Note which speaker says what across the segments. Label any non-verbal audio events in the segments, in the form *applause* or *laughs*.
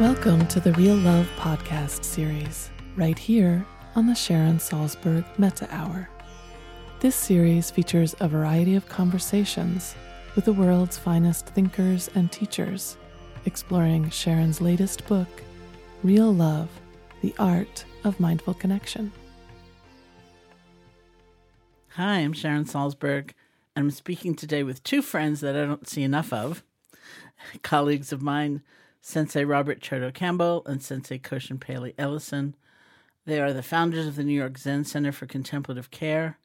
Speaker 1: Welcome to the Real Love podcast series, right here on the Sharon Salzberg Metta Hour. This series features a variety of conversations with the world's finest thinkers and teachers, exploring Sharon's latest book, Real Love The Art of Mindful Connection.
Speaker 2: Hi, I'm Sharon Salzberg, and I'm speaking today with two friends that I don't see enough of, *laughs* colleagues of mine Sensei Robert Chodo Campbell and Sensei Koshin Paley Ellison. They are the founders of the New York Zen Center for Contemplative Care,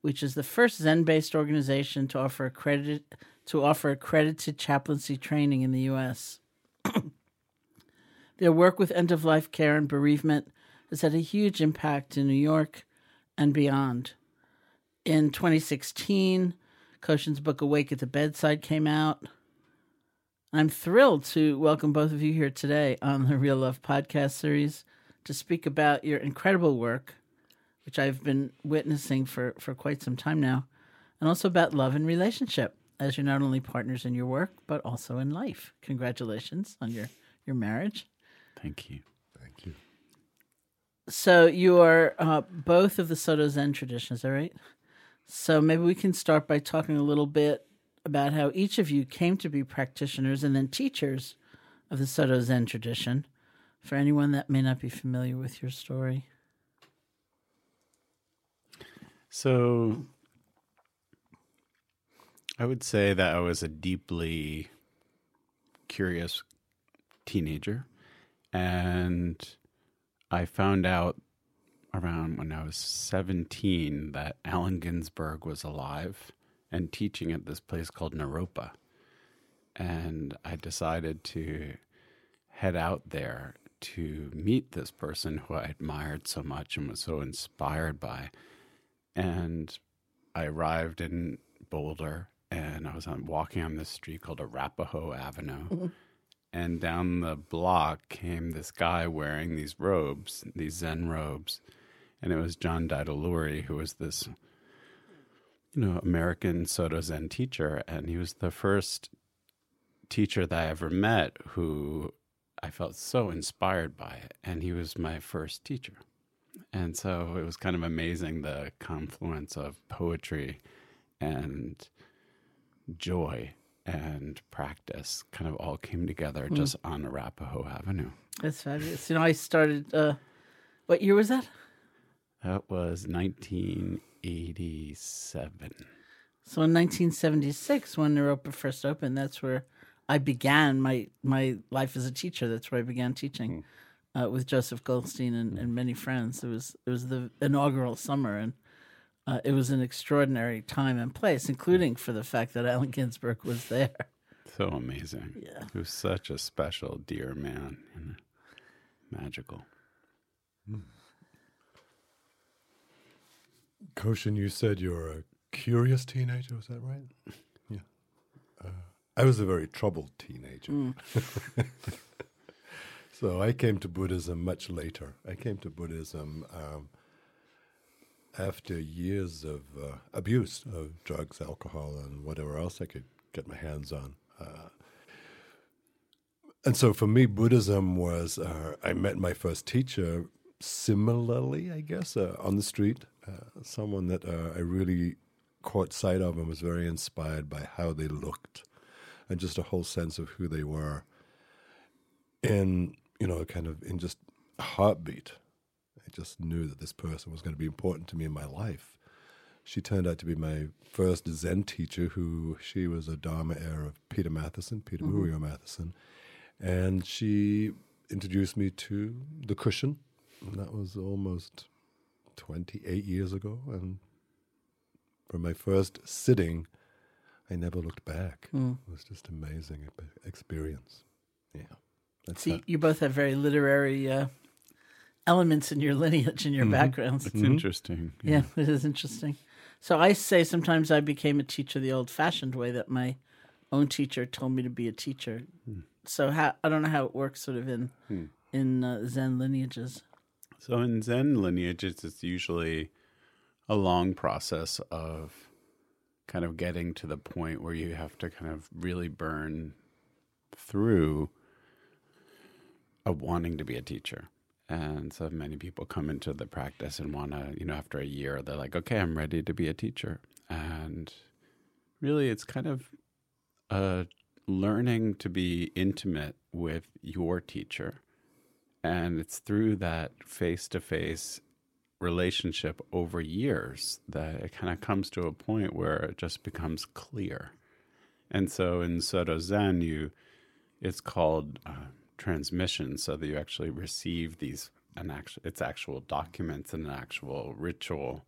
Speaker 2: which is the first Zen-based organization to offer accredited to offer accredited chaplaincy training in the U.S. *clears throat* Their work with end-of-life care and bereavement has had a huge impact in New York and beyond. In 2016, Koshin's book Awake at the Bedside came out. I'm thrilled to welcome both of you here today on the Real Love podcast series to speak about your incredible work, which I've been witnessing for, for quite some time now, and also about love and relationship, as you're not only partners in your work, but also in life. Congratulations on your, your marriage.
Speaker 3: Thank you. Thank you.
Speaker 2: So you are uh, both of the Soto Zen tradition, is that right? So maybe we can start by talking a little bit about how each of you came to be practitioners and then teachers of the Soto Zen tradition for anyone that may not be familiar with your story.
Speaker 3: So, I would say that I was a deeply curious teenager, and I found out around when I was 17 that Allen Ginsberg was alive and teaching at this place called Naropa. And I decided to head out there to meet this person who I admired so much and was so inspired by. And I arrived in Boulder and I was on, walking on this street called Arapahoe Avenue. Mm-hmm. And down the block came this guy wearing these robes, these Zen robes. And it was John Daido Loori, who was this, you know, American Soto Zen teacher. And he was the first teacher that I ever met who I felt so inspired by it. And he was my first teacher. And so it was kind of amazing the confluence of poetry and joy and practice kind of all came together just on Arapahoe Avenue.
Speaker 2: That's fabulous. You know, I started. Uh, what year was that?
Speaker 3: That was 1987.
Speaker 2: So in 1976, when Naropa first opened, that's where I began my my life as a teacher. That's where I began teaching uh, with Joseph Goldstein and, and many friends. It was it was the inaugural summer, and uh, it was an extraordinary time and place, including for the fact that Allen Ginsberg was there.
Speaker 3: So amazing.
Speaker 2: Yeah.
Speaker 3: He was such a special, dear man and magical.
Speaker 4: Koshin, you said you're a curious teenager. Was that right? Yeah. Uh, I was a very troubled teenager. *laughs* so I came to Buddhism much later. I came to Buddhism um, after years of uh, abuse of drugs, alcohol, and whatever else I could get my hands on. Uh, and so for me, Buddhism was, uh, I met my first teacher similarly, I guess, uh, on the street. Uh, someone that uh, I really caught sight of and was very inspired by how they looked and just a whole sense of who they were. In, you know, kind of in just a heartbeat. I just knew that this person was going to be important to me in my life. She turned out to be my first Zen teacher, who she was a Dharma heir of Peter Matthiessen, Peter Muryo Matthiessen. And she introduced me to the cushion. And that was almost 28 years ago. And from my first sitting, I never looked back. Hmm. It was just amazing experience. Yeah. That's
Speaker 2: See,
Speaker 4: that.
Speaker 2: you both have very literary uh, elements in your lineage and your mm-hmm. backgrounds.
Speaker 3: It's mm-hmm. interesting.
Speaker 2: Yeah, it is interesting. So I say sometimes I became a teacher the old-fashioned way that my own teacher told me to be a teacher. Hmm. So how I don't know how it works, sort of in hmm. in uh, Zen lineages.
Speaker 3: So in Zen lineages, it's usually a long process of kind of getting to the point where you have to kind of really burn through of wanting to be a teacher. And so many people come into the practice and want to, you know, after a year, they're like, okay, I'm ready to be a teacher. And really, it's kind of uh, learning to be intimate with your teacher. And it's through that face to face relationship over years that it kind of comes to a point where it just becomes clear. And so in Soto Zen, you, it's called uh, transmission, so that you actually receive these an actual it's actual documents and an actual ritual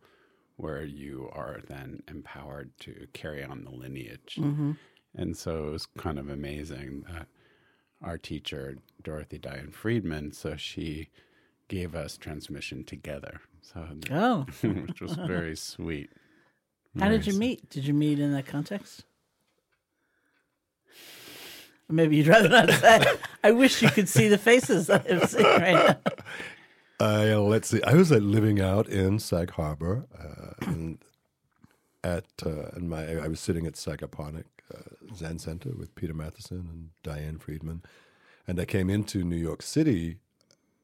Speaker 3: where you are then empowered to carry on the lineage. And so it was kind of amazing that our teacher Dorothy Dai-En Friedman, so she gave us transmission together. So
Speaker 2: Oh, *laughs*
Speaker 3: which was very sweet.
Speaker 2: how did
Speaker 3: Very
Speaker 2: you meet? Did you meet in that context? Maybe you'd rather not say. I wish you could see the faces that I'm seeing right now. *laughs*
Speaker 4: Uh, let's see. I was uh, living out in Sag Harbor, uh, and at uh, and my I was sitting at Sagaponack uh, Zen Center with Peter Matthiessen and Dai-En Friedman, and I came into New York City,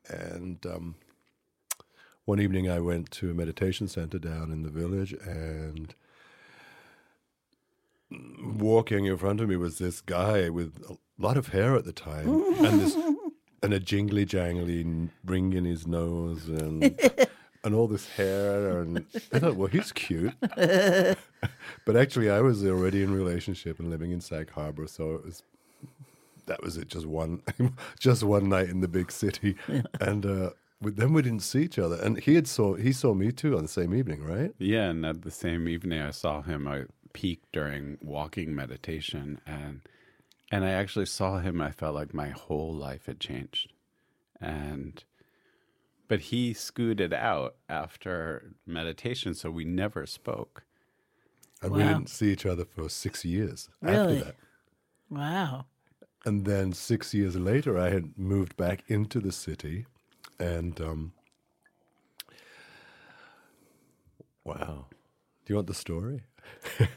Speaker 4: and um, one evening I went to a meditation center down in the village, and walking in front of me was this guy with a lot of hair at the time, and this *laughs* and a jingly jangly ring in his nose and *laughs* and all this hair and I thought, well, he's cute. *laughs* but actually, I was already in relationship and living in Sag Harbor, so it was that was it. Just one, *laughs* just one night in the big city, *laughs* and uh, then we didn't see each other. And he had saw he saw me too on the same evening, right?
Speaker 3: Yeah, and at the same evening, I saw him. I peaked during walking meditation, and and I actually saw him. I felt like my whole life had changed, and but he scooted out after meditation, so we never spoke.
Speaker 4: And we didn't see each other for six years
Speaker 2: Really?
Speaker 4: after that.
Speaker 2: Wow.
Speaker 4: And then six years later, I had moved back into the city, and um, wow, do you want the story? *laughs*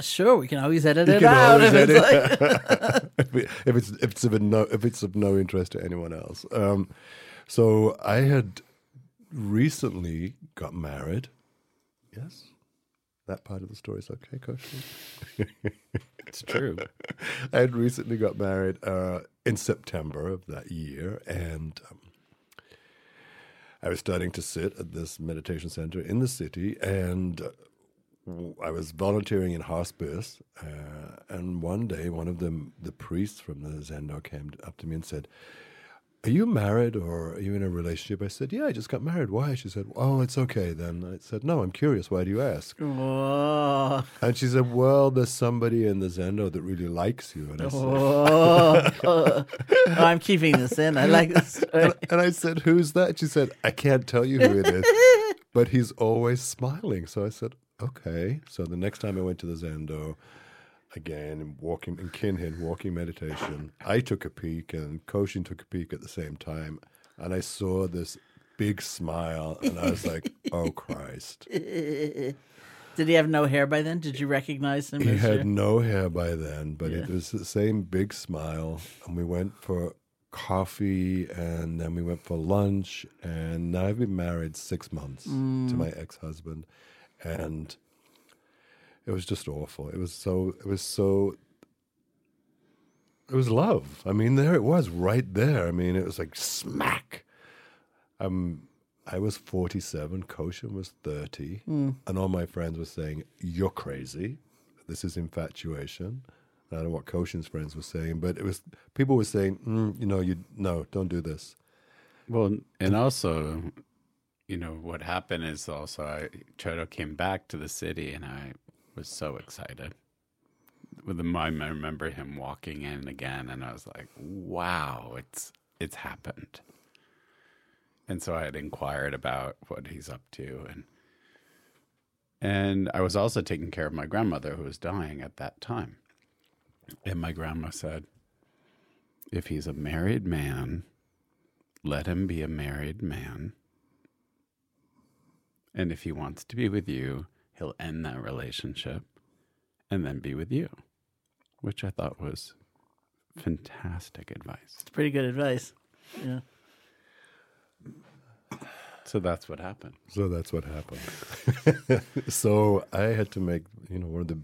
Speaker 2: Sure, we can always edit
Speaker 4: You
Speaker 2: it out
Speaker 4: always *laughs* *laughs*
Speaker 2: if it's like
Speaker 4: if, if it's if it's of no if it's of no interest to anyone else. Um, so I had recently got married. Yes, that part of the story is okay, Coach. *laughs*
Speaker 3: It's true. *laughs*
Speaker 4: I had recently got married uh, in September of that year, and um, I was starting to sit at this meditation center in the city, and uh, I was volunteering in hospice. Uh, and one day, one of them, the priests from the Zendo, came up to me and said, "Are you married or are you in a relationship?" I said, "Yeah, I just got married. Why?" She said, "Oh, it's okay then." I said, "No, I'm curious. Why do you ask?"
Speaker 2: Whoa.
Speaker 4: And she said, "Well, there's somebody in the Zendo that really likes you." And I said.
Speaker 2: Oh, *laughs* I'm keeping this in. I like this
Speaker 4: and, and I said, "Who's that?" She said, "I can't tell you who it is, *laughs* but he's always smiling." So I said, "Okay." So the next time I went to the Zendo, again, and walking in Kinhin, walking meditation, I took a peek, and Koshin took a peek at the same time, and I saw this big smile, and I was like, *laughs* "Oh Christ!"
Speaker 2: Did he have no hair by then? Did you recognize him?
Speaker 4: He had
Speaker 2: your-
Speaker 4: no hair by then, but
Speaker 2: Yeah.
Speaker 4: it was the same big smile. And we went for coffee and then we went for lunch. And now I've been married six months to mm. my ex husband. And it was just awful. It was so, it was so, it was love. I mean, there it was right there. I mean, it was like smack. Um, I was 47, Koshin was 30, and all my friends were saying, You're crazy. This is infatuation. I don't know what Koshin's friends were saying, but it was people were saying, mm, You know, you no, don't do this.
Speaker 3: Well, and also, you know, what happened is also I Chodo came back to the city, and I was so excited. With the I remember him walking in again, and I was like, "Wow, it's it's happened." And so I had inquired about what he's up to, and and I was also taking care of my grandmother who was dying at that time. And my grandma said, "If he's a married man." let him be a married man. And if he wants to be with you, he'll end that relationship and then be with you, which I thought was fantastic advice.
Speaker 2: It's pretty good advice. Yeah.
Speaker 3: So that's what happened.
Speaker 4: So that's what happened. *laughs* so I had to make, you know, one of the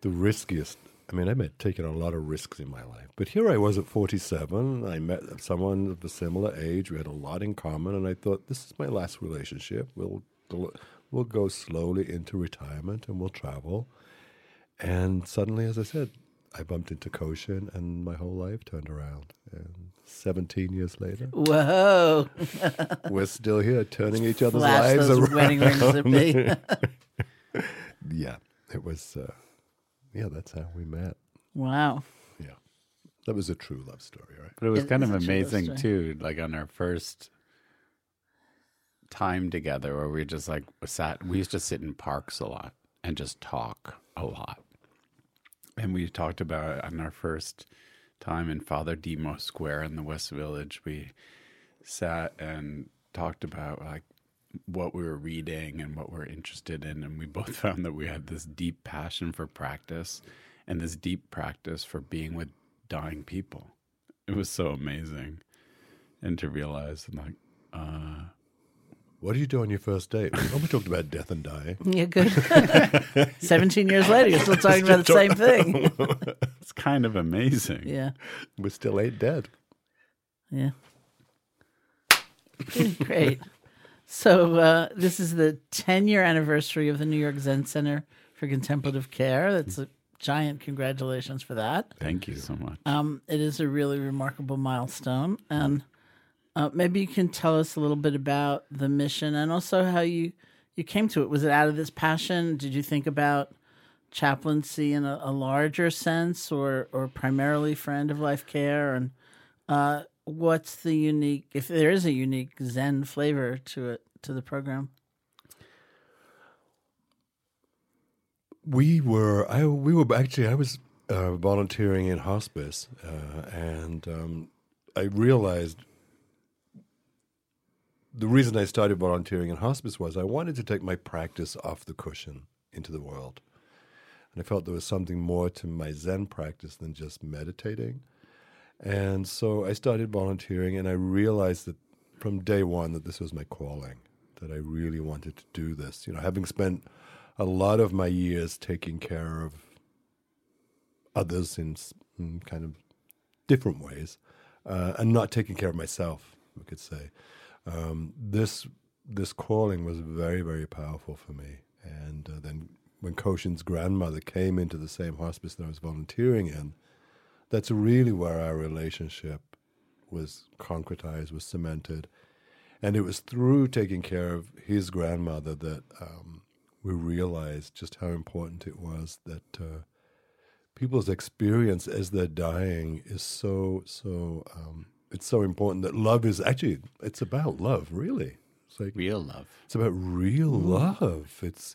Speaker 4: the riskiest. I mean, I've taken a lot of risks in my life, but here I was at 47. I met someone of a similar age. We had a lot in common, and I thought, this is my last relationship. We'll we'll go slowly into retirement, and we'll travel. And suddenly, as I said, I bumped into Koshin, and my whole life turned around. And 17 years later,
Speaker 2: Whoa. *laughs*
Speaker 4: we're still here, turning each other's
Speaker 2: Flash
Speaker 4: lives
Speaker 2: those
Speaker 4: around.
Speaker 2: wedding rings *laughs* at me.
Speaker 4: Yeah, it was. Uh, yeah, that's how we met.
Speaker 2: wow.
Speaker 4: Yeah, that was a true love story, right?
Speaker 3: But it was
Speaker 2: It
Speaker 3: kind of
Speaker 2: a true love
Speaker 3: amazing too, like on our first time together where we just like sat we used to sit in parks a lot and just talk a lot. And we talked about on our first time in Father Demo Square in the West Village, we sat and talked about like what we were reading and what we're interested in. And we both *laughs* found that we had this deep passion for practice and this deep practice for being with dying people. It was so amazing. And to realize like uh
Speaker 4: What do you do on your first date? Oh, we talked about death and dying.
Speaker 2: Yeah, good. *laughs* 17 years later, you're still talking about the same thing.
Speaker 3: it's kind of amazing
Speaker 2: Yeah.
Speaker 4: We still ain't dead.
Speaker 2: Yeah. Great. So uh, this is the 10 year anniversary of the New York Zen Center for Contemplative Care. That's a giant congratulations for that.
Speaker 3: thank you so much
Speaker 2: Um, it is a really remarkable milestone, and uh, maybe you can tell us a little bit about the mission and also how you you came to it. Was it out of this passion? Did you think about chaplaincy in a, a larger sense, or or primarily for end of life care? And uh, what's the unique, if there is a unique Zen flavor to it to the program?
Speaker 4: we were I we were actually I was uh, volunteering in hospice, uh, and um, I realized the reason I started volunteering in hospice was I wanted to take my practice off the cushion into the world, and I felt there was something more to my Zen practice than just meditating, and so I started volunteering, and I realized that from day one that this was my calling, that I really wanted to do this. You know, having spent a lot of my years taking care of others in, in kind of different ways, uh, and not taking care of myself. We could say um, this this calling was very very powerful for me. And uh, then when Koshin's grandmother came into the same hospice that I was volunteering in, that's really where our relationship was concretized, was cemented. And it was through taking care of his grandmother that um, we realized just how important it was that uh, people's experience as they're dying is so so um, it's so important that love is actually it's about love really it's like
Speaker 3: Real love.
Speaker 4: it's about real
Speaker 2: Mm-hmm.
Speaker 4: love it's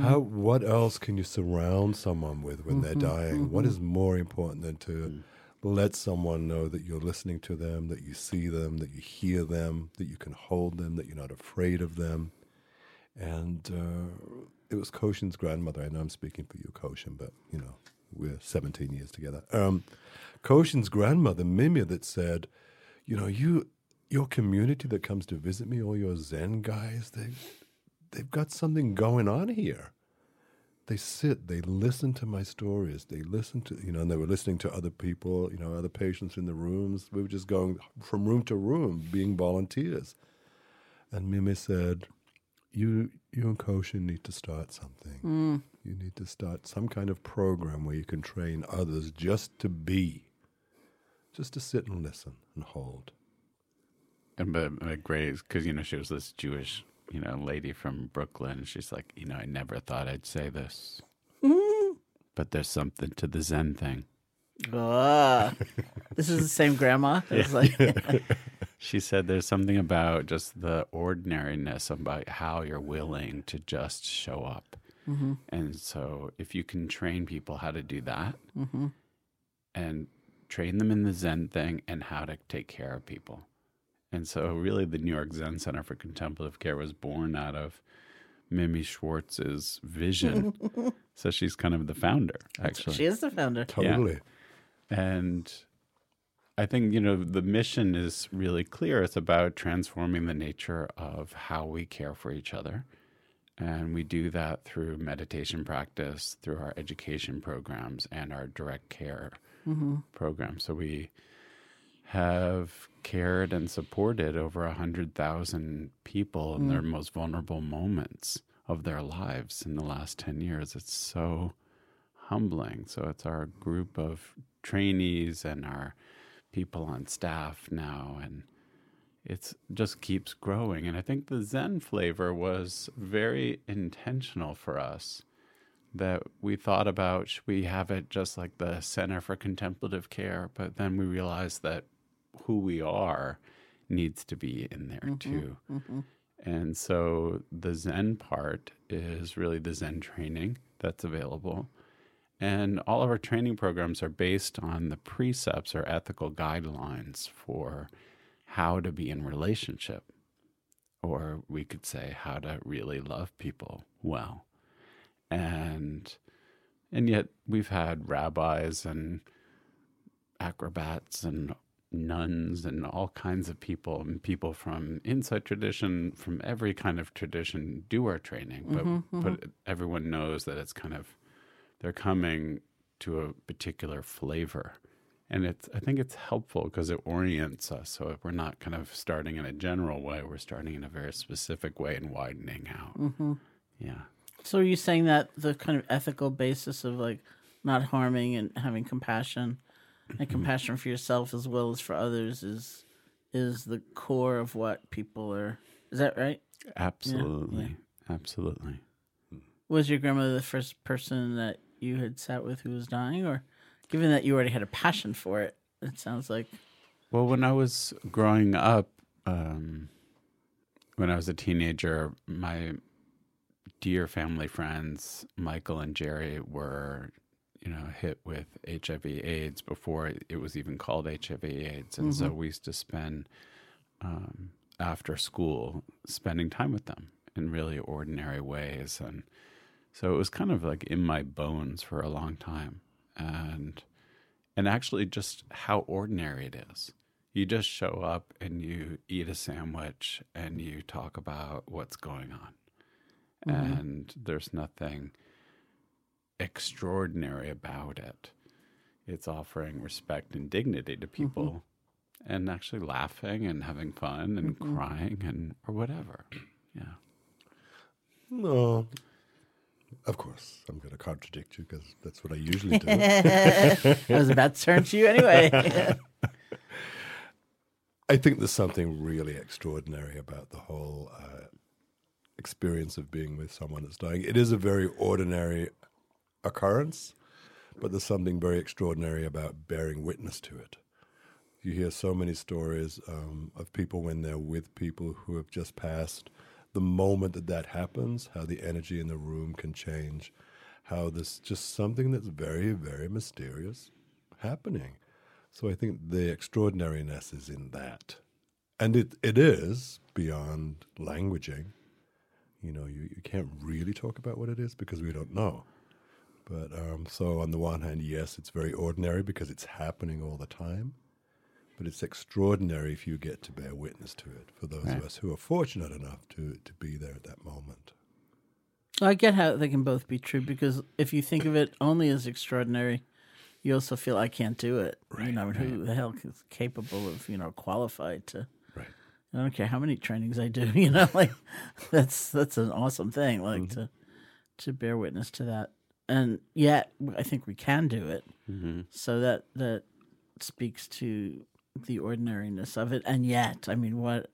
Speaker 4: how what else can you surround someone with when they're
Speaker 2: Mm-hmm.
Speaker 4: dying what is more important than to let someone know that you're listening to them that you see them that you hear them that you can hold them that you're not afraid of them and uh, it was Koshin's grandmother. I know I'm speaking for you, Koshin, but you know we're 17 years together. Um, Koshin's grandmother, Mimya, that said, you know, you your community that comes to visit me, all your Zen guys, they they've got something going on here. They sit, they listen to my stories, they listen to you know, and they were listening to other people, you know, other patients in the rooms. We were just going from room to room, being volunteers. And Mimi said, you you and Koshin need to start something. Mm. You need to start some kind of program where you can train others just to be, just to sit and listen and hold.
Speaker 3: And but, but great because you know she was this Jewish you know lady from Brooklyn. She's like, you know, I never thought I'd say this, mm-hmm. but there's something to the Zen thing.
Speaker 2: Ah, this is the same grandma. *laughs* It was like, *laughs*
Speaker 3: She said there's something about just the ordinariness about how you're willing to just show up. Mm-hmm. And so if you can train people how to do that mm-hmm. and train them in the Zen thing and how to take care of people. And so really the New York Zen Center for Contemplative Care was born out of Mimi Schwartz's vision. *laughs* so she's kind of the founder, actually.
Speaker 2: she is the founder.
Speaker 4: Totally.
Speaker 3: And I think, you know, the mission is really clear. It's about transforming the nature of how we care for each other. And we do that through meditation practice, through our education programs, and our direct care Mm-hmm. program. So we have cared and supported over 100,000 people in their mm. most vulnerable moments of their lives in the last 10 years. It's so humbling. So it's our group of trainees and our people on staff now and it's just keeps growing and I think the Zen flavor was very intentional for us that we thought about should we have it just like the Center for Contemplative Care but then we realized that who we are needs to be in there mm-hmm, too. Mm-hmm. And so the Zen part is really the Zen training that's available. And all of our training programs are based on the precepts or ethical guidelines for how to be in relationship. Or we could say how to really love people well. And and yet we've had rabbis and acrobats and nuns and all kinds of people and people from inside tradition from every kind of tradition do our training. But mm-hmm, mm-hmm. but everyone knows that it's kind of they're coming to a particular flavor. And it's i think it's helpful because it orients us. So we're not kind of starting in a general way we're starting in a very specific way and widening out. Mm-hmm. Yeah
Speaker 2: So are you saying that the kind of ethical basis of like not harming and having compassion and compassion for yourself as well as for others is is the core of what people are is that right?
Speaker 3: absolutely. Absolutely.
Speaker 2: Was your grandmother the first person that you had sat with who was dying? Or given that you already had a passion for it, it sounds like.
Speaker 3: Well, when I was growing up, um, when I was a teenager, my dear family friends, Michael and Jerry, were, you know, hit with HIV AIDS before it was even called HIV AIDS. And so we used to spend um, after school spending time with them in really ordinary ways. And so it was kind of like in my bones for a long time. And and actually just how ordinary it is. You just show up and you eat a sandwich and you talk about what's going on. Mm-hmm. And there's nothing extraordinary about it. It's offering respect and dignity to mm-hmm. people and actually laughing and having fun and mm-hmm. crying and or whatever. Yeah.
Speaker 4: No. Of course, I'm going to contradict you because that's what I usually do. *laughs*
Speaker 2: I was about to turn to you anyway. *laughs*
Speaker 4: I think there's something really extraordinary about the whole uh, experience of being with someone that's dying. It is a very ordinary occurrence, but there's something very extraordinary about bearing witness to it. You hear so many stories um, of people when they're with people who have just passed. The moment that that happens, how the energy in the room can change, how there's just something that's very, very mysterious happening. So I think the extraordinariness is in that. And it, it is beyond languaging. You know, you, you can't really talk about what it is because we don't know. But um, so on the one hand, yes, it's very ordinary because it's happening all the time. But it's extraordinary if you get to bear witness to it for those
Speaker 3: Right.
Speaker 4: of us who are fortunate enough to, to be there at that moment.
Speaker 2: I get how they can both be true because if you think of it only as extraordinary, you also feel I can't do it. you know, who the hell is capable of you know qualified to? I don't care how many trainings I do. *laughs* You know, like that's that's an awesome thing. Like mm-hmm. to to bear witness to that, and yet I think we can do it. Mm-hmm. So that that speaks to the ordinariness of it. And yet, I mean, what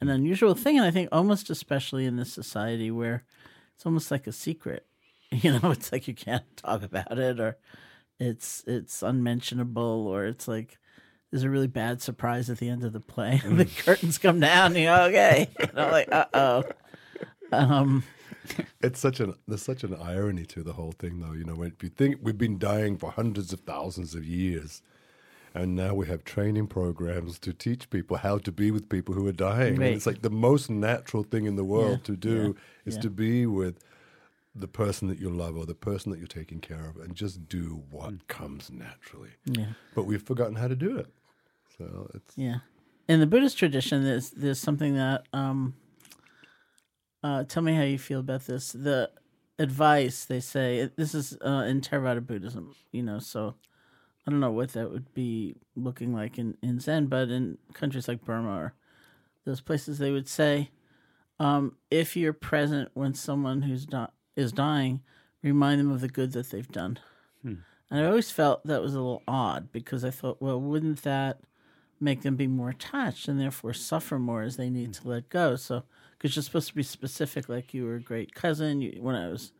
Speaker 2: an mm-hmm. unusual thing, and I think almost especially in this society where it's almost like a secret. *laughs* You know, it's like you can't talk about it, or it's it's unmentionable, or it's like there's a really bad surprise at the end of the play. *laughs* the curtains come down, you go, okay, *laughs* you know, like uh oh. Um,
Speaker 4: It's such an there's such an irony to the whole thing, though. You know, when you think we've been dying for hundreds of thousands of years, and now we have training programs to teach people how to be with people who are dying. And
Speaker 2: Right.
Speaker 4: it's like the most natural thing in the world
Speaker 2: Yeah,
Speaker 4: to do is
Speaker 2: yeah.
Speaker 4: to be with the person that you love or the person that you're taking care of, and just do what comes naturally.
Speaker 2: yeah.
Speaker 4: But we've forgotten how to do it. So it's
Speaker 2: Yeah. In the Buddhist tradition, there's there's something that um. Uh, tell me how you feel about this. The advice they say this is uh, in Theravada Buddhism, you know. So I don't know what that would be looking like in, in Zen, but in countries like Burma or those places, they would say, um, if you're present when someone who's di- is dying, remind them of the good that they've done. And I always felt that was a little odd because I thought, well, wouldn't that make them be more attached and therefore suffer more as they need to let go? So, because you're supposed to be specific, like you were a great cousin. You, when I was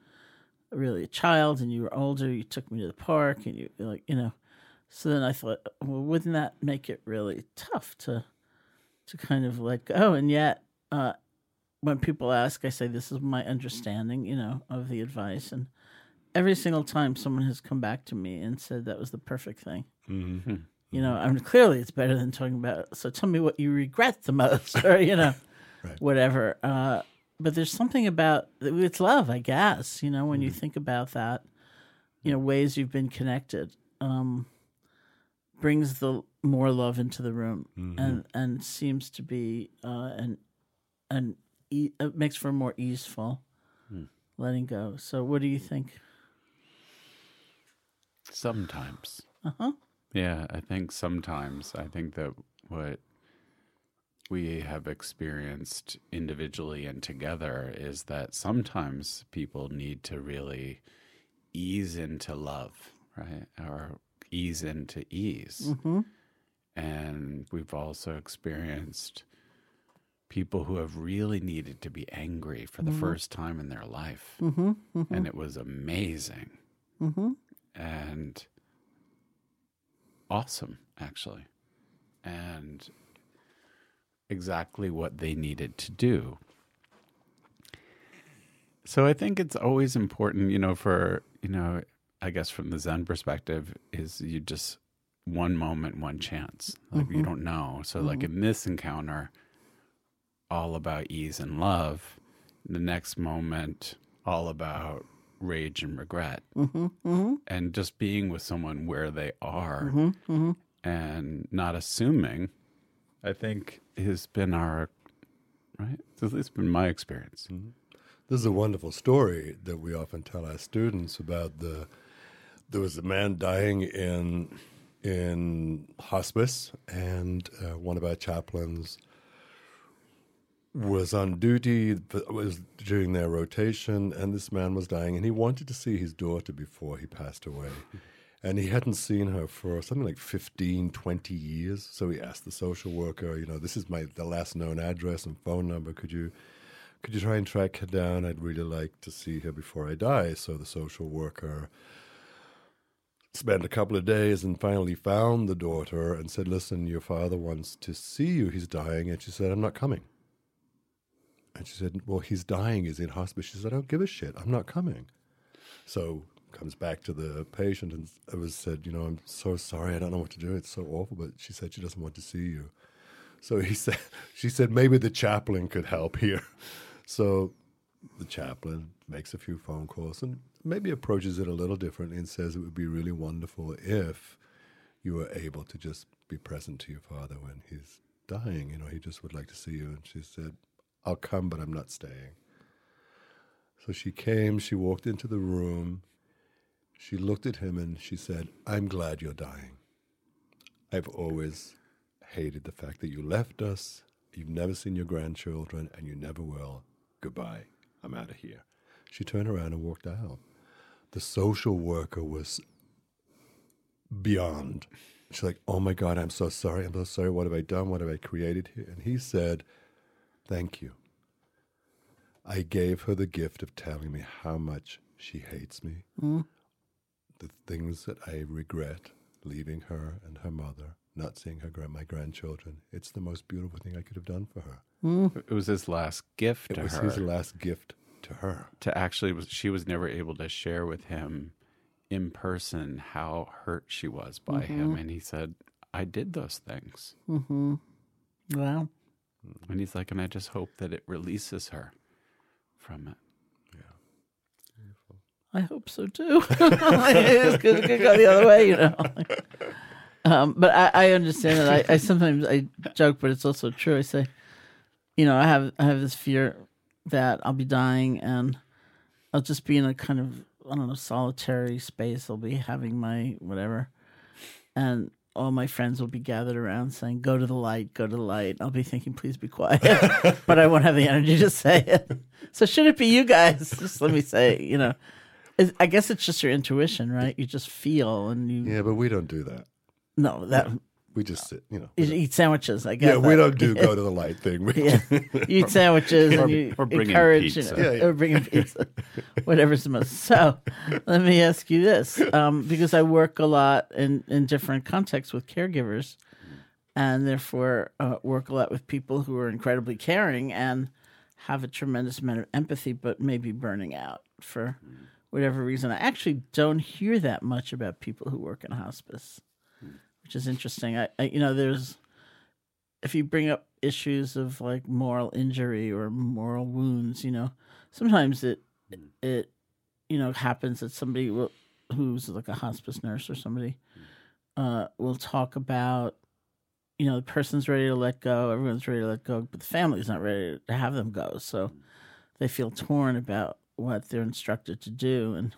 Speaker 2: really a child and you were older, you took me to the park and you like, you know. So then I thought, well, wouldn't that make it really tough to to kind of let go? And yet, uh, when people ask, I say, this is my understanding, you know, of the advice. And every single time someone has come back to me and said that was the perfect thing. You know, I mean, clearly it's better than talking about, so tell me what you regret the most, *laughs* or, you know, *laughs* whatever. Uh, but there's something about it's love, I guess, you know, when you think about that, you know, ways you've been connected. Um, brings the more love into the room and and seems to be uh and and e- it makes for more easeful letting go so what do you think
Speaker 3: Sometimes.
Speaker 2: uh-huh
Speaker 3: Yeah, I think sometimes. I think that what we have experienced individually and together is that sometimes people need to really ease into love, right? Or ease into ease. Mm-hmm. And we've also experienced people who have really needed to be angry for the mm-hmm. first time in their life. Mm-hmm. And it was amazing. And awesome, actually. And exactly what they needed to do. So I think it's always important, you know, for, you know, I guess from the Zen perspective, is you just one moment, one chance. Like you mm-hmm. don't know. So, like mm-hmm. in this encounter, all about ease and love. The next moment, all about rage and regret. Mm-hmm, mm-hmm. And just being with someone where they are mm-hmm, and not assuming, I think has been our, right? It's been my experience.
Speaker 4: This is a wonderful story that we often tell our students about the. There was a man dying in in hospice, and uh, one of our chaplains was on duty. Was during their rotation, and this man was dying, and he wanted to see his daughter before he passed away. *laughs* And he hadn't seen her for something like 15, 20 years. So he asked the social worker, you know, this is my the last known address and phone number. Could you could you try and track her down? I'd really like to see her before I die. So the social worker spent a couple of days and finally found the daughter and said, Listen, your father wants to see you. He's dying. And she said, I'm not coming. And she said, Well, he's dying. He's in hospice. She said, I don't give a shit. I'm not coming. So comes back to the patient and I was said, You know, I'm so sorry. I don't know what to do. It's so awful. But she said she doesn't want to see you. So he *laughs* said, she said, maybe the chaplain could help here. So the chaplain makes a few phone calls and maybe approaches it a little differently and says it would be really wonderful if you were able to just be present to your father when he's dying. You know, he just would like to see you. And she said, I'll come, but I'm not staying. So she came, she walked into the room, she looked at him and she said, I'm glad you're dying. I've always hated the fact that you left us, you've never seen your grandchildren, and you never will. Goodbye. I'm out of here. She turned around and walked out. The social worker was beyond. She's like, Oh my God, I'm so sorry. I'm so sorry. What have I done? What have I created here? And he said, Thank you. I gave her the gift of telling me how much she hates me, mm. the things that I regret leaving her and her mother, not seeing her grand, my grandchildren. It's the most beautiful thing I could have done for her. Mm.
Speaker 3: It was his last gift
Speaker 4: It was
Speaker 3: her.
Speaker 4: his last gift to her.
Speaker 3: to actually she was never able to share with him in person how hurt she was by him mm-hmm. and he said i did those things mm-hmm.
Speaker 2: Wow.
Speaker 3: And he's like and i just hope that it releases her from it Yeah,
Speaker 2: I hope so too. *laughs* it could, could go the other way, you know. *laughs* Um, but I, I understand that. I, I sometimes I joke, but it's also true. I say, you know, I have I have this fear that I'll be dying and I'll just be in a kind of I don't know solitary space. I'll be having my whatever, and all my friends will be gathered around saying, "Go to the light, go to the light." I'll be thinking, "Please be quiet," *laughs* but I won't have the energy to say it. So should it be you guys? Just let me say, you know. I guess it's just your intuition, right? You just feel, and you
Speaker 4: Yeah, but we don't do that.
Speaker 2: no that
Speaker 4: We just sit, you know.
Speaker 2: you eat sandwiches. I guess.
Speaker 4: Yeah, we don't do *laughs* go to the light thing. We-
Speaker 2: Yeah, eat sandwiches
Speaker 3: Or-
Speaker 2: and you
Speaker 3: or bring in
Speaker 2: encourage,
Speaker 3: pizza.
Speaker 2: you know,
Speaker 4: Yeah, yeah.
Speaker 2: or bring in pizza, *laughs* whatever's the most. So, let me ask you this, um, because I work a lot in in different contexts with caregivers, and therefore uh, work a lot with people who are incredibly caring and have a tremendous amount of empathy, but maybe burning out for whatever reason. I actually don't hear that much about people who work in hospice, which is interesting. I, I you know, there's if you bring up issues of like moral injury or moral wounds, you know, sometimes it it you know happens that somebody will who's like a hospice nurse or somebody uh will talk about you know the person's ready to let go, everyone's ready to let go, but the family's not ready to have them go. So they feel torn about what they're instructed to do and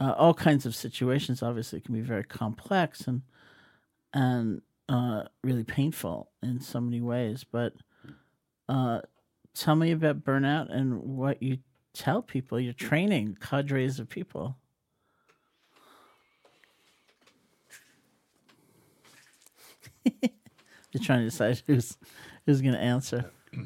Speaker 2: uh, all kinds of situations obviously can be very complex and and uh, really painful in so many ways. But uh, tell me about burnout and what you tell people. You're training cadres of people. *laughs* You're trying to decide who's who's going to answer. *clears throat*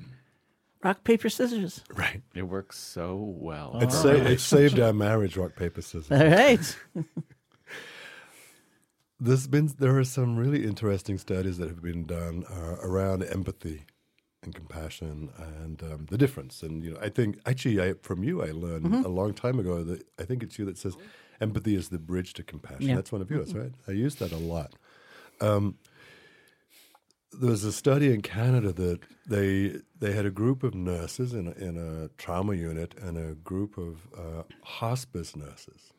Speaker 2: Rock paper scissors.
Speaker 4: right.
Speaker 3: it works so well
Speaker 4: It, sa- it saved our marriage, rock, paper, scissors.
Speaker 2: All right. *laughs*
Speaker 4: There's been there are some really interesting studies that have been done uh, around empathy and compassion and um, the difference. And you know, I think actually, I, from you, I learned a long time ago that I think it's you that says empathy is the bridge to compassion.
Speaker 2: Yeah.
Speaker 4: That's one of yours, right? I use that a lot. Um, there was a study in Canada that they they had a group of nurses in a, in a trauma unit and a group of uh, hospice nurses,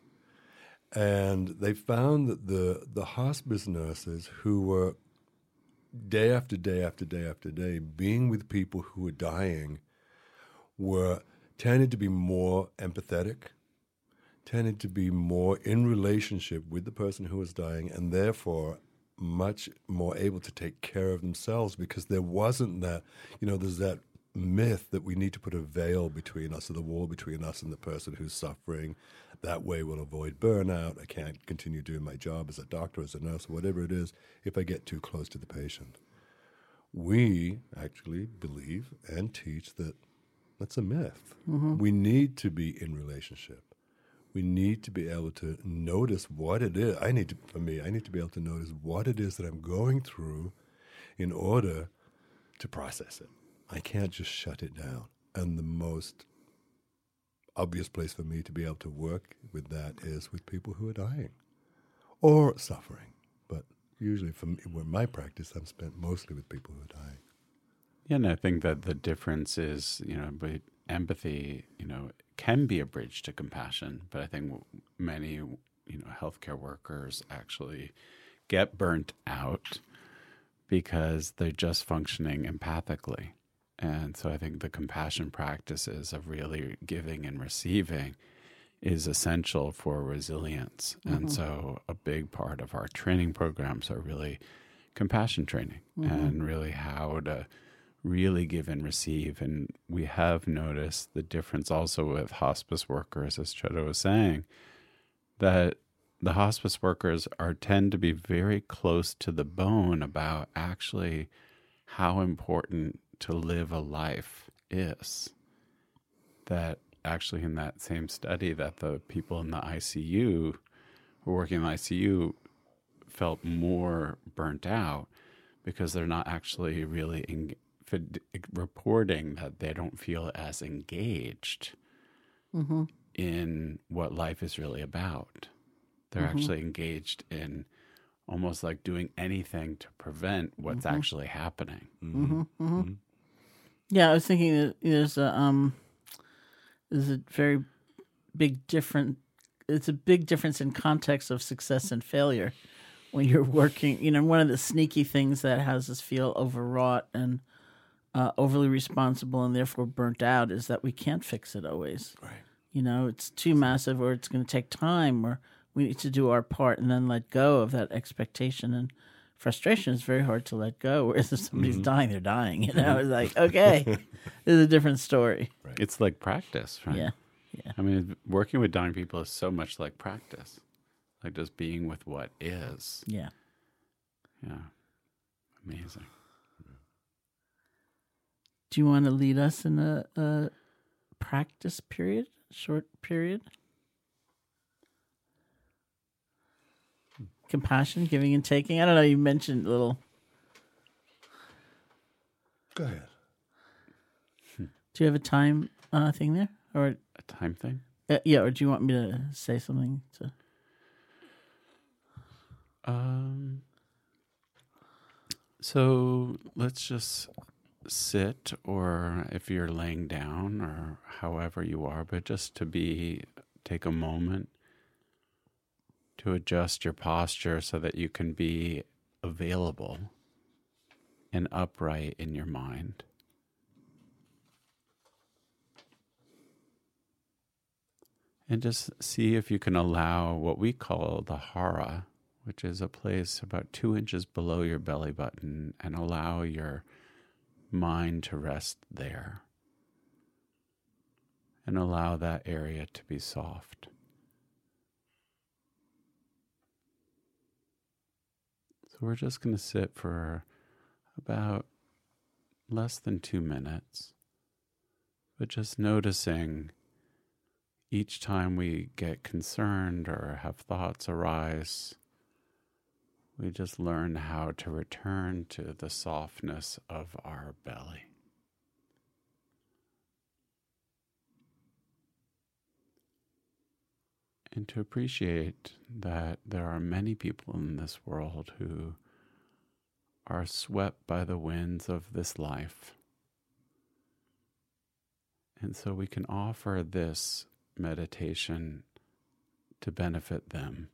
Speaker 4: and they found that the the hospice nurses who were day after day after day after day being with people who were dying were tended to be more empathetic, tended to be more in relationship with the person who was dying, and therefore much more able to take care of themselves because there wasn't that, you know, there's that myth that we need to put a veil between us or the wall between us and the person who's suffering. That way we'll avoid burnout. I can't continue doing my job as a doctor, as a nurse, whatever it is, if I get too close to the patient. We actually believe and teach that that's a myth. Mm-hmm. We need to be in relationship. We need to be able to notice what it is. I need to, for me, I need to be able to notice what it is that I'm going through in order to process it. I can't just shut it down. And the most obvious place for me to be able to work with that is with people who are dying or suffering. But usually, for me, my practice, I'm spent mostly with people who are dying.
Speaker 3: Yeah, and I think that the difference is, you know, empathy, you know, can be a bridge to compassion, but I think many, you know, healthcare workers actually get burnt out because they're just functioning empathically. And so I think the compassion practices of really giving and receiving is essential for resilience. And mm-hmm. so a big part of our training programs are really compassion training mm-hmm. and really how to really give and receive. And we have noticed the difference also with hospice workers, as Chodo was saying, that the hospice workers are tend to be very close to the bone about actually how important to live a life is. That actually in that same study that the people in the ICU who are working in the ICU felt more burnt out because they're not actually really en- fid- reporting that they don't feel as engaged mm-hmm. in what life is really about. They're mm-hmm. actually engaged in almost like doing anything to prevent what's mm-hmm. actually happening.
Speaker 2: Yeah, I was thinking that there's a um, there's a very big different. It's a big difference in context of success and failure when you're working. You know, one of the sneaky things that has us feel overwrought and uh, overly responsible and therefore burnt out is that we can't fix it always.
Speaker 4: Right.
Speaker 2: You know, it's too massive, or it's going to take time, or we need to do our part and then let go of that expectation and frustration is very hard to let go. Whereas *laughs* if somebody's mm-hmm. dying, they're dying. You know, mm-hmm. it's like okay, *laughs* this is a different story.
Speaker 3: It's like practice, right?
Speaker 2: Yeah,
Speaker 3: I mean, working with dying people is so much like practice, like just being with what is.
Speaker 2: yeah.
Speaker 3: Yeah. Amazing.
Speaker 2: Do you want to lead us in a, a practice period, short period? Compassion, giving and taking. I don't know. You mentioned a little.
Speaker 4: Go ahead.
Speaker 2: Do you have a time uh, thing there, or
Speaker 3: A time thing?
Speaker 2: uh, yeah, or do you want me to say something to?
Speaker 3: Um, so let's just sit, or if you're laying down, or however you are, but just to be, take a moment to adjust your posture so that you can be available and upright in your mind. And just see if you can allow what we call the hara, which is a place about two inches below your belly button, and allow your mind to rest there. And allow that area to be soft. So we're just going to sit for about less than two minutes, but just noticing each time we get concerned or have thoughts arise, we just learn how to return to the softness of our belly. And to appreciate that there are many people in this world who are swept by the winds of this life. And so we can offer this meditation to benefit them.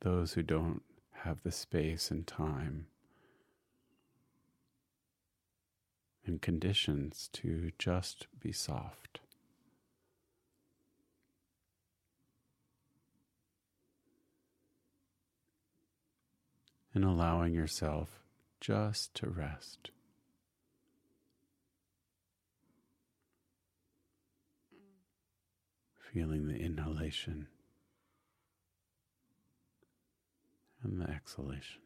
Speaker 3: Those who don't have the space and time and conditions to just be soft. And allowing yourself just to rest. Feeling the inhalation and the exhalation.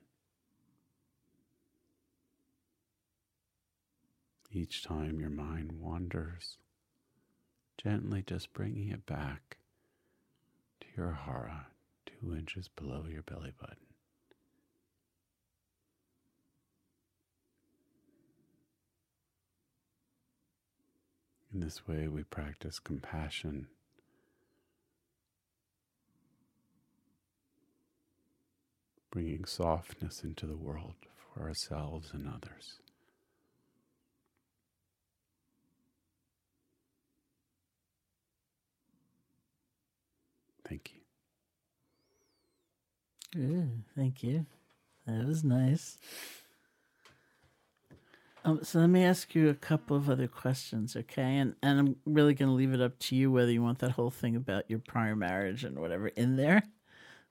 Speaker 3: Each time your mind wanders, gently just bringing it back to your hara, two inches below your belly button. In this way, we practice compassion. Bringing softness into the world for ourselves and others. Thank you.
Speaker 2: Thank you. That was nice. Um, so let me ask you a couple of other questions, okay? And and I'm really going to leave it up to you whether you want that whole thing about your prior marriage and whatever in there.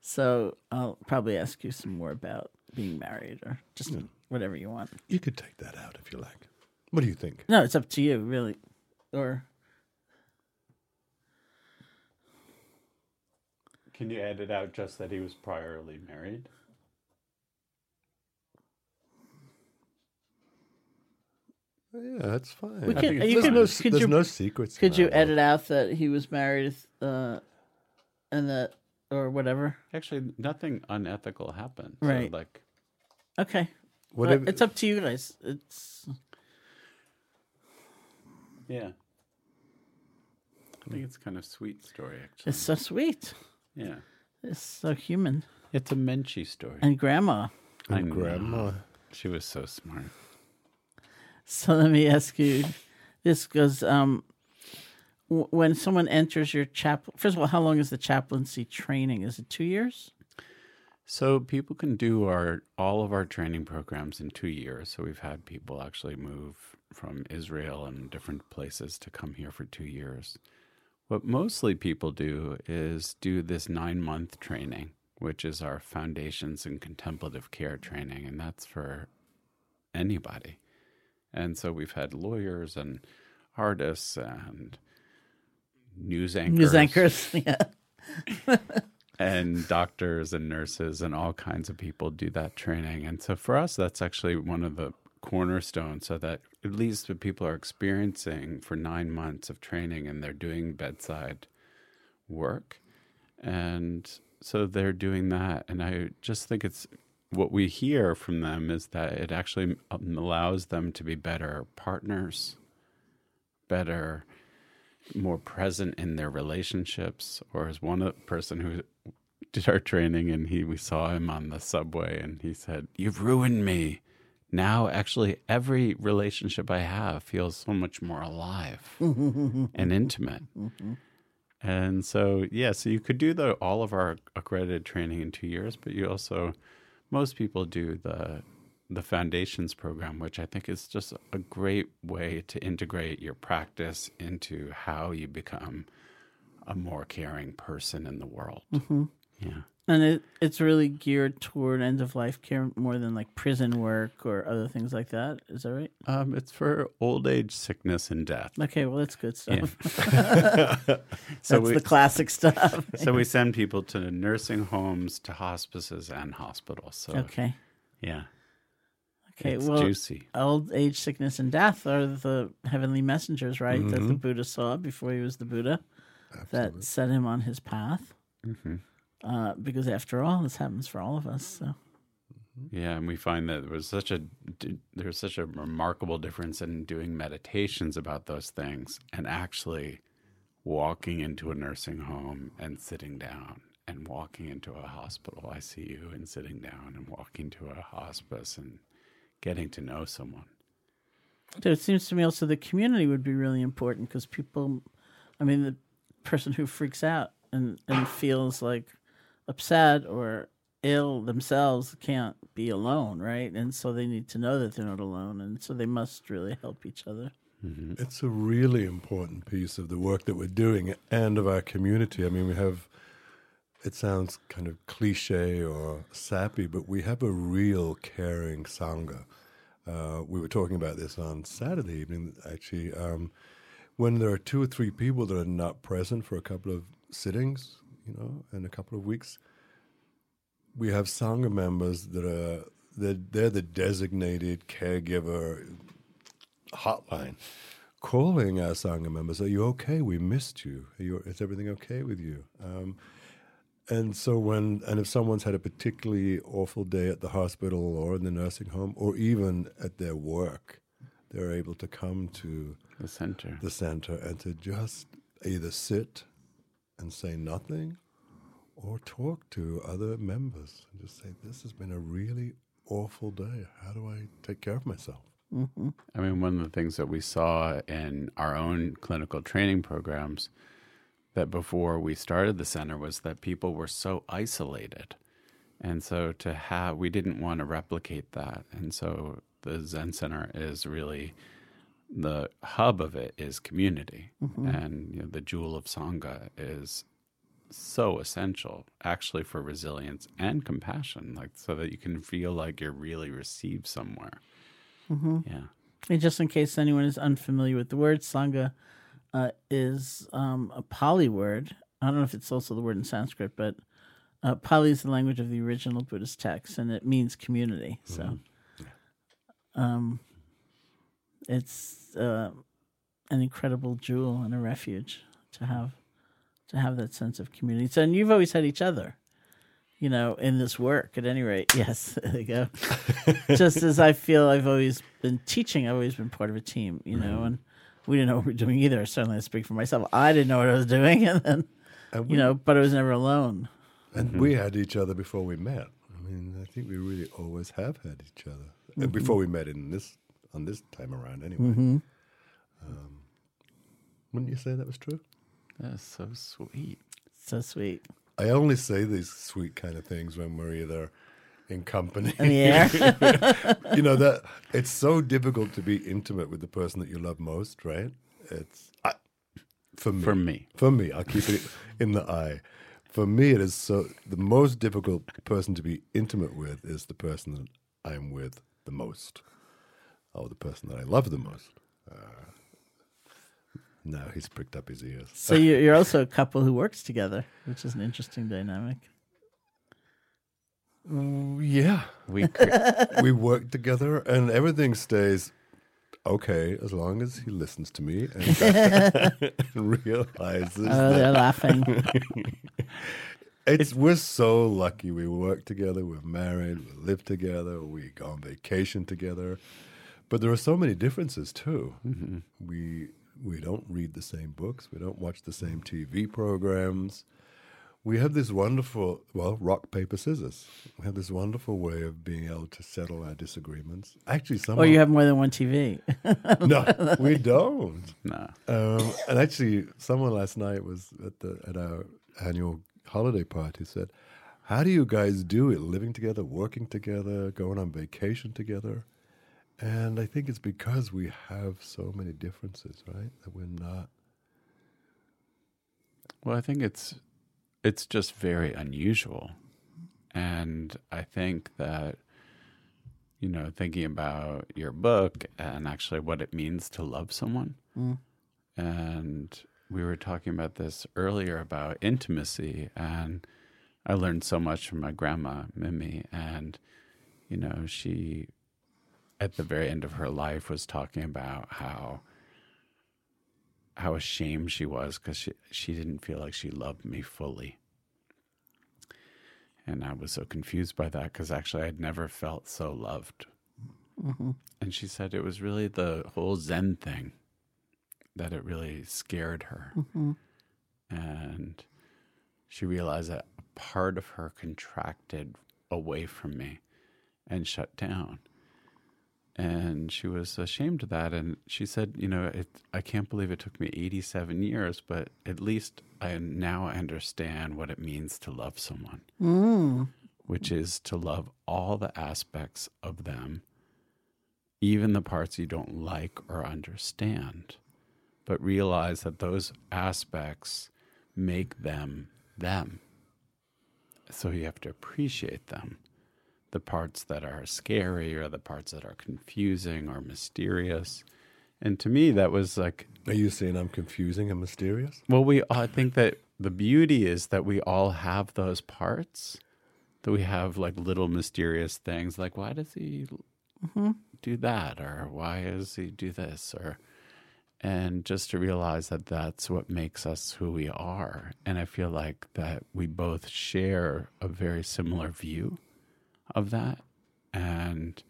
Speaker 2: So I'll probably ask you some more about being married or just whatever you want.
Speaker 4: You could take that out if you like. What do you think?
Speaker 2: No, it's up to you, really. Or
Speaker 3: Can you edit out just that he was priorly married?
Speaker 4: Yeah, that's fine.
Speaker 2: We
Speaker 4: I
Speaker 2: can-
Speaker 4: think
Speaker 2: you
Speaker 4: there's
Speaker 2: could-
Speaker 4: no,
Speaker 2: could
Speaker 4: there's
Speaker 2: you-
Speaker 4: no secrets.
Speaker 2: could you edit out that he was married uh and that or whatever?
Speaker 3: Actually, nothing unethical happened.
Speaker 2: Right.
Speaker 3: So, like,
Speaker 2: Okay.
Speaker 4: Whatever.
Speaker 2: But it's up to you guys. It's
Speaker 3: yeah. I think it's kind of sweet story, actually.
Speaker 2: it's so sweet.
Speaker 3: yeah.
Speaker 2: It's so human.
Speaker 3: It's a Menchie story.
Speaker 2: And grandma.
Speaker 3: I
Speaker 4: And grandma.
Speaker 3: She was so smart. *laughs*
Speaker 2: So let me ask you this goes um w- when someone enters your chapel first of all how long is the chaplaincy training is it 2 years
Speaker 3: So people can do our all of our training programs in two years. So we've had people actually move from Israel and different places to come here for two years. What mostly people do is do this nine month training, which is our foundations and contemplative care training, and that's for anybody. And so we've had lawyers and artists and news anchors,
Speaker 2: news anchors *laughs* yeah
Speaker 3: and doctors and nurses and all kinds of people do that training. And so for us, that's actually one of the cornerstones so that at least what people are experiencing for nine months of training and they're doing bedside work. And so they're doing that. And I just think it's what we hear from them is that it actually um, allows them to be better partners, better more present in their relationships or as one person who *laughs* did our training and he we saw him on the subway and he said you've ruined me. Now actually every relationship i have feels so much more alive *laughs* and intimate. And so yeah so you could do the all of our accredited training in two years but you also most people do the the foundations program, which I think is just a great way to integrate your practice into how you become a more caring person in the world. Mm-hmm. Yeah.
Speaker 2: and it it's really geared toward end of life care more than like prison work or other things like that is that right
Speaker 3: Um, it's for old age, sickness, and death.
Speaker 2: okay well that's good stuff
Speaker 3: Yeah. *laughs* *laughs* so
Speaker 2: that's
Speaker 3: we
Speaker 2: the classic stuff *laughs*
Speaker 3: so we send people to nursing homes, to hospices, and hospitals. So
Speaker 2: okay
Speaker 3: yeah,
Speaker 2: okay
Speaker 3: it's
Speaker 2: well
Speaker 3: juicy.
Speaker 2: old age sickness and death are the heavenly messengers right that
Speaker 3: Mm-hmm.
Speaker 2: the buddha saw before he was the buddha that set him on his path
Speaker 3: Mm-hmm.
Speaker 2: Uh, because after all this happens for all of us so
Speaker 3: Yeah, and we find that there was such a there's such a remarkable difference in doing meditations about those things and actually walking into a nursing home and sitting down and walking into a hospital ICU and sitting down and walking to a hospice and getting to know someone.
Speaker 2: So it seems to me also the community would be really important because people, I mean, the person who freaks out and, and *sighs* feels like upset or ill themselves can't be alone, right? And so they need to know that they're not alone. And so they must really help each other.
Speaker 4: It's a really important piece of the work that we're doing and of our community. I mean, we have, it sounds kind of cliche or sappy, but we have a real caring Sangha. Uh, we were talking about this on Saturday evening, actually. Um, when there are two or three people that are not present for a couple of sittings, you know, in a couple of weeks, we have Sangha members that are, they're, they're the designated caregiver hotline calling our Sangha members, Are you okay? We missed you. Are you is everything okay with you? Um, and so when and if someone's had a particularly awful day at the hospital or in the nursing home or even at their work, they're able to come to
Speaker 3: The center.
Speaker 4: the center and to just either sit and say nothing or talk to other members and just say, This has been a really awful day. How do I take care of myself? Mm-hmm.
Speaker 3: I mean, one of the things that we saw in our own clinical training programs that before we started the center was that people were so isolated. And so to have, we didn't want to replicate that. And so the Zen Center is really the hub of it is community. And you know, the jewel of Sangha is so essential actually for resilience and compassion, like so that you can feel like you're really received somewhere. Yeah.
Speaker 2: And just in case anyone is unfamiliar with the word, Sangha uh, is um, a Pali word. I don't know if it's also the word in Sanskrit, but uh, Pali is the language of the original Buddhist text, and it means community. So, um, it's uh, an incredible jewel and a refuge to have to have that sense of community. So, and you've always had each other, you know, in this work. At any rate, *laughs* yes, there you go. *laughs* Just as I feel I've always been teaching, I've always been part of a team, you know, mm-hmm. and we didn't know what we were doing either. Certainly, I speak for myself. I didn't know what I was doing, *laughs* and then,
Speaker 4: And
Speaker 2: you know, but I was never alone.
Speaker 4: And mm-hmm. we had each other before we met. I mean, I think we really always have had each other And before we met in this on this time around. Anyway, um, wouldn't you say that was true?
Speaker 3: That's so sweet.
Speaker 2: So sweet.
Speaker 4: I only say these sweet kind of things when we're either in company.
Speaker 2: In the air. *laughs*
Speaker 4: you know that it's so difficult to be intimate with the person that you love most, right? It's I, for me.
Speaker 3: For me.
Speaker 4: For me, I'll keep it in the eye. For me, it is so the most difficult person to be intimate with is the person that I'm with the most, or the person that I love the most. Uh, now he's pricked up his ears.
Speaker 2: so you- *laughs* you're also a couple who works together, which is an interesting dynamic.
Speaker 4: Yeah,
Speaker 3: We *laughs*
Speaker 4: we work together, and everything stays okay as long as he listens to me and, *laughs* realizes
Speaker 2: Oh, they're laughing.
Speaker 4: It's we're so lucky. We work together. We're married. We live together. We go on vacation together. But there are so many differences too. We we don't read the same books. We don't watch the same TV programs. We have this wonderful well rock paper scissors. We have this wonderful way of being able to settle our disagreements. Actually, some
Speaker 2: or you have more than one TV. *laughs*
Speaker 4: no, we don't.
Speaker 3: no.
Speaker 4: Um, and actually, someone last night was at the at our annual holiday party said, "How do you guys do it? Living together, working together, going on vacation together?" And I think it's because we have so many differences, right? That we're not.
Speaker 3: Well, I think it's it's just very unusual. And I think that you know, thinking about your book and actually what it means to love someone. Mm. And we were talking about this earlier about intimacy and I learned so much from my grandma, Mimi, and you know, she at the very end of her life was talking about how how ashamed she was because she, she didn't feel like she loved me fully. And I was so confused by that because actually I'd never felt so loved. Mm-hmm. And she said it was really the whole Zen thing that it really scared her. Mm-hmm. and she realized that a part of her contracted away from me and shut down. And she was ashamed of that. And she said, You know, it, I can't believe it took me 87 years, but at least I now understand what it means to love someone,
Speaker 2: Mm.
Speaker 3: which is to love all the aspects of them, even the parts you don't like or understand, but realize that those aspects make them them. So you have to appreciate them the parts that are scary or the parts that are confusing or mysterious. And to me, that was like,
Speaker 4: Are you saying I'm confusing and mysterious?
Speaker 3: well, we, I think that the beauty is that we all have those parts, that we have like little mysterious things like, why does he mm-hmm. do that? Or why does he do this? Or, and just to realize that that's what makes us who we are. And I feel like that we both share a very similar view of that and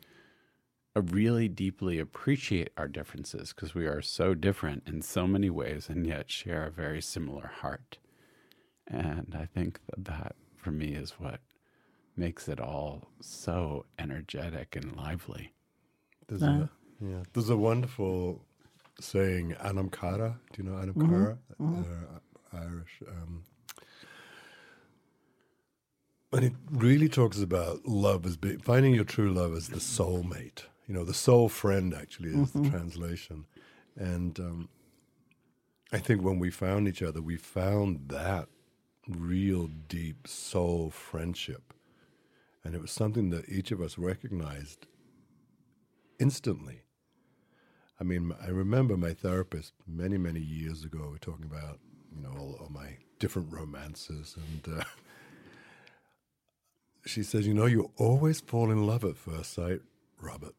Speaker 3: uh, really deeply appreciate our differences because we are so different in so many ways and yet share a very similar heart. And I think that that for me is what makes it all so energetic and lively.
Speaker 4: There's a, yeah, there's a wonderful saying, Anam Cara. Do you know Anam Cara? Uh, Irish. Um, and it really talks about love as being, finding your true love as the soulmate. You know, the soul friend actually is the translation. And um, I think when we found each other, we found that real deep soul friendship. And it was something that each of us recognized instantly. I mean, I remember my therapist many, many years ago were talking about, you know, all, all my different romances. And uh, *laughs* she says, You know, you always fall in love at first sight, Robert.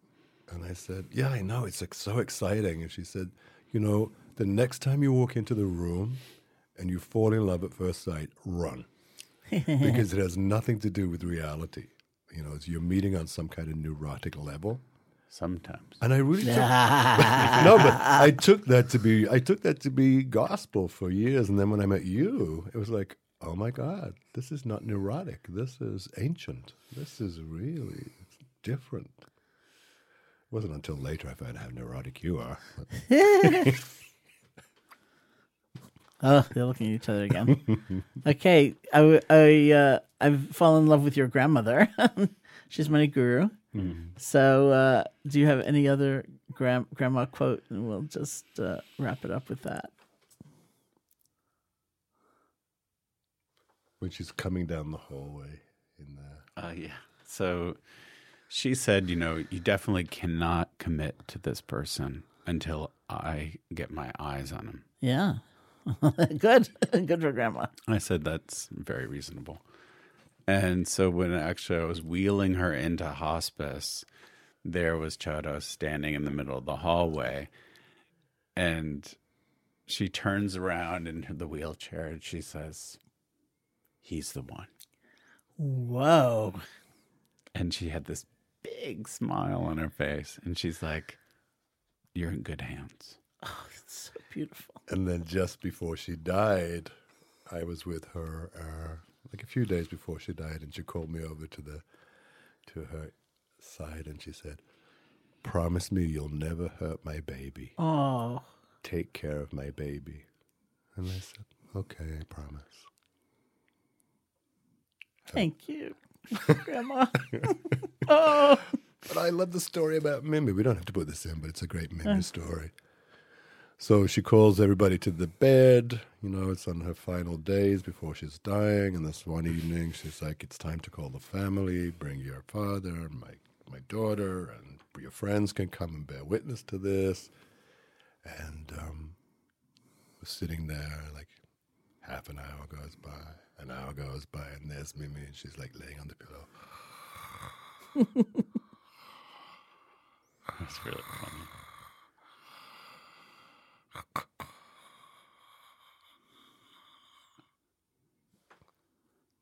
Speaker 4: And I said, Yeah, I know. It's like, so exciting. And she said, You know, the next time you walk into the room and you fall in love at first sight, run. *laughs* because it has nothing to do with reality. You know, it's, you're meeting on some kind of neurotic level.
Speaker 3: Sometimes.
Speaker 4: And I really took, *laughs* no, but I took that to be I took that to be gospel for years, and then when I met you, it was like, oh my God, this is not neurotic. This is ancient. This is really different. It wasn't until later I found out how neurotic you are. *laughs*
Speaker 2: Oh, they're looking at each other again. okay, I, I, uh, I've fallen in love with your grandmother. *laughs* She's my guru. So, uh, do you have any other gram- grandma quote? And we'll just uh, wrap it up with that.
Speaker 4: When she's coming down the hallway in there.
Speaker 3: Uh, yeah. So she said, you know, you definitely cannot commit to this person until I get my eyes on him.
Speaker 2: Yeah. *laughs* Good. *laughs* Good for grandma.
Speaker 3: I said that's very reasonable. And so when actually I was wheeling her into hospice, there was Chodo standing in the middle of the hallway. And she turns around in the wheelchair and she says, He's the one.
Speaker 2: Whoa.
Speaker 3: And she had this big smile on her face. And she's like, You're in good hands.
Speaker 2: Oh, it's so beautiful.
Speaker 4: And then just before she died, I was with her uh, like a few days before she died, and she called me over to the to her side, and she said, "Promise me you'll never hurt my baby.
Speaker 2: Oh,
Speaker 4: Take care of my baby." And I said, "Okay, I promise."
Speaker 2: Thank you, *laughs* grandma. *laughs* oh,
Speaker 4: But I love the story about Mimi. We don't have to put this in, but it's a great Mimi story. So she calls everybody to the bed. You know, it's on her final days before she's dying. And this one evening, she's like, "It's time to call the family. Bring your father, my my daughter, and your friends can come and bear witness to this." And um, we're sitting there, like half an hour goes by, an hour goes by, and there's Mimi, and she's like laying on the pillow. *laughs*
Speaker 3: That's really funny. *laughs*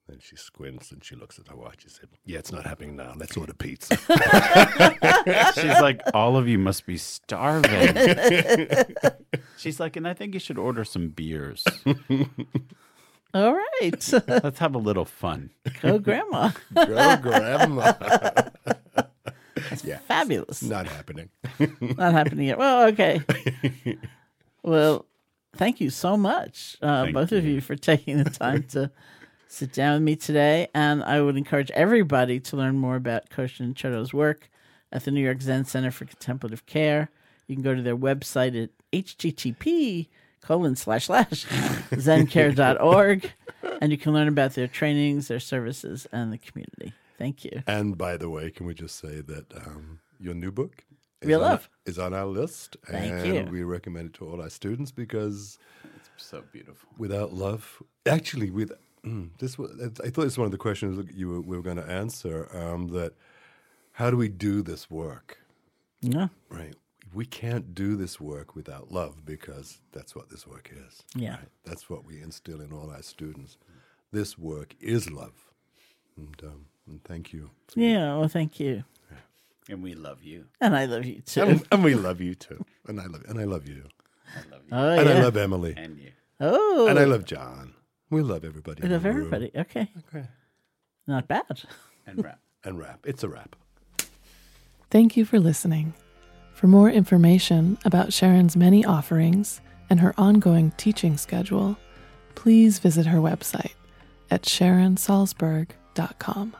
Speaker 4: And she squints and she looks at her watch. She said, Yeah, it's not happening now. Let's order pizza. *laughs*
Speaker 3: She's like, all of you must be starving. *laughs* She's like, and I think you should order some beers. *laughs*
Speaker 2: All right.
Speaker 3: Let's have a little fun.
Speaker 2: Go, Grandma.
Speaker 4: Go, Grandma. Yeah.
Speaker 2: Fabulous.
Speaker 4: not happening.
Speaker 2: Not happening yet. Well, okay. well, thank you so much, uh,
Speaker 3: Thank
Speaker 2: both of you, for taking the time to sit down with me today. And I would encourage everybody to learn more about Koshin Chodo's work at the New York Zen Center for Contemplative Care. You can go to their website at http colon slash slash zencare.org *laughs* and you can learn about their trainings, their services, and the community. Thank you.
Speaker 4: And by the way, can we just say that um, your new book is
Speaker 2: Real
Speaker 4: on,
Speaker 2: Love.
Speaker 4: is on our list,
Speaker 2: Thank
Speaker 4: and
Speaker 2: you.
Speaker 4: we recommend it to all our students because it's
Speaker 3: So beautiful.
Speaker 4: without love, actually, with *clears throat* this, was, I thought this was one of the questions that you were, we were going to answer. Um, that how do we do this work?
Speaker 2: Yeah.
Speaker 4: Right. We can't do this work without love because that's what this work is.
Speaker 2: Yeah.
Speaker 4: That's what we instill in all our students. This work is love. And, um, and thank you.
Speaker 2: Yeah. Well, thank you.
Speaker 3: And we love you.
Speaker 2: And I love you too.
Speaker 4: And, and we love you too. And I love and I love you.
Speaker 3: I love you.
Speaker 2: Oh,
Speaker 4: And
Speaker 2: yeah.
Speaker 4: I love Emily.
Speaker 3: And you.
Speaker 2: oh,
Speaker 4: And I love John. We love everybody.
Speaker 2: I
Speaker 4: in
Speaker 2: love
Speaker 4: the room.
Speaker 2: everybody. Okay.
Speaker 4: Okay.
Speaker 2: Not bad.
Speaker 3: And rap. *laughs*
Speaker 4: And rap. It's a rap.
Speaker 1: Thank you for listening. For more information about Sharon's many offerings and her ongoing teaching schedule, please visit her website at sharonsalzberg.com.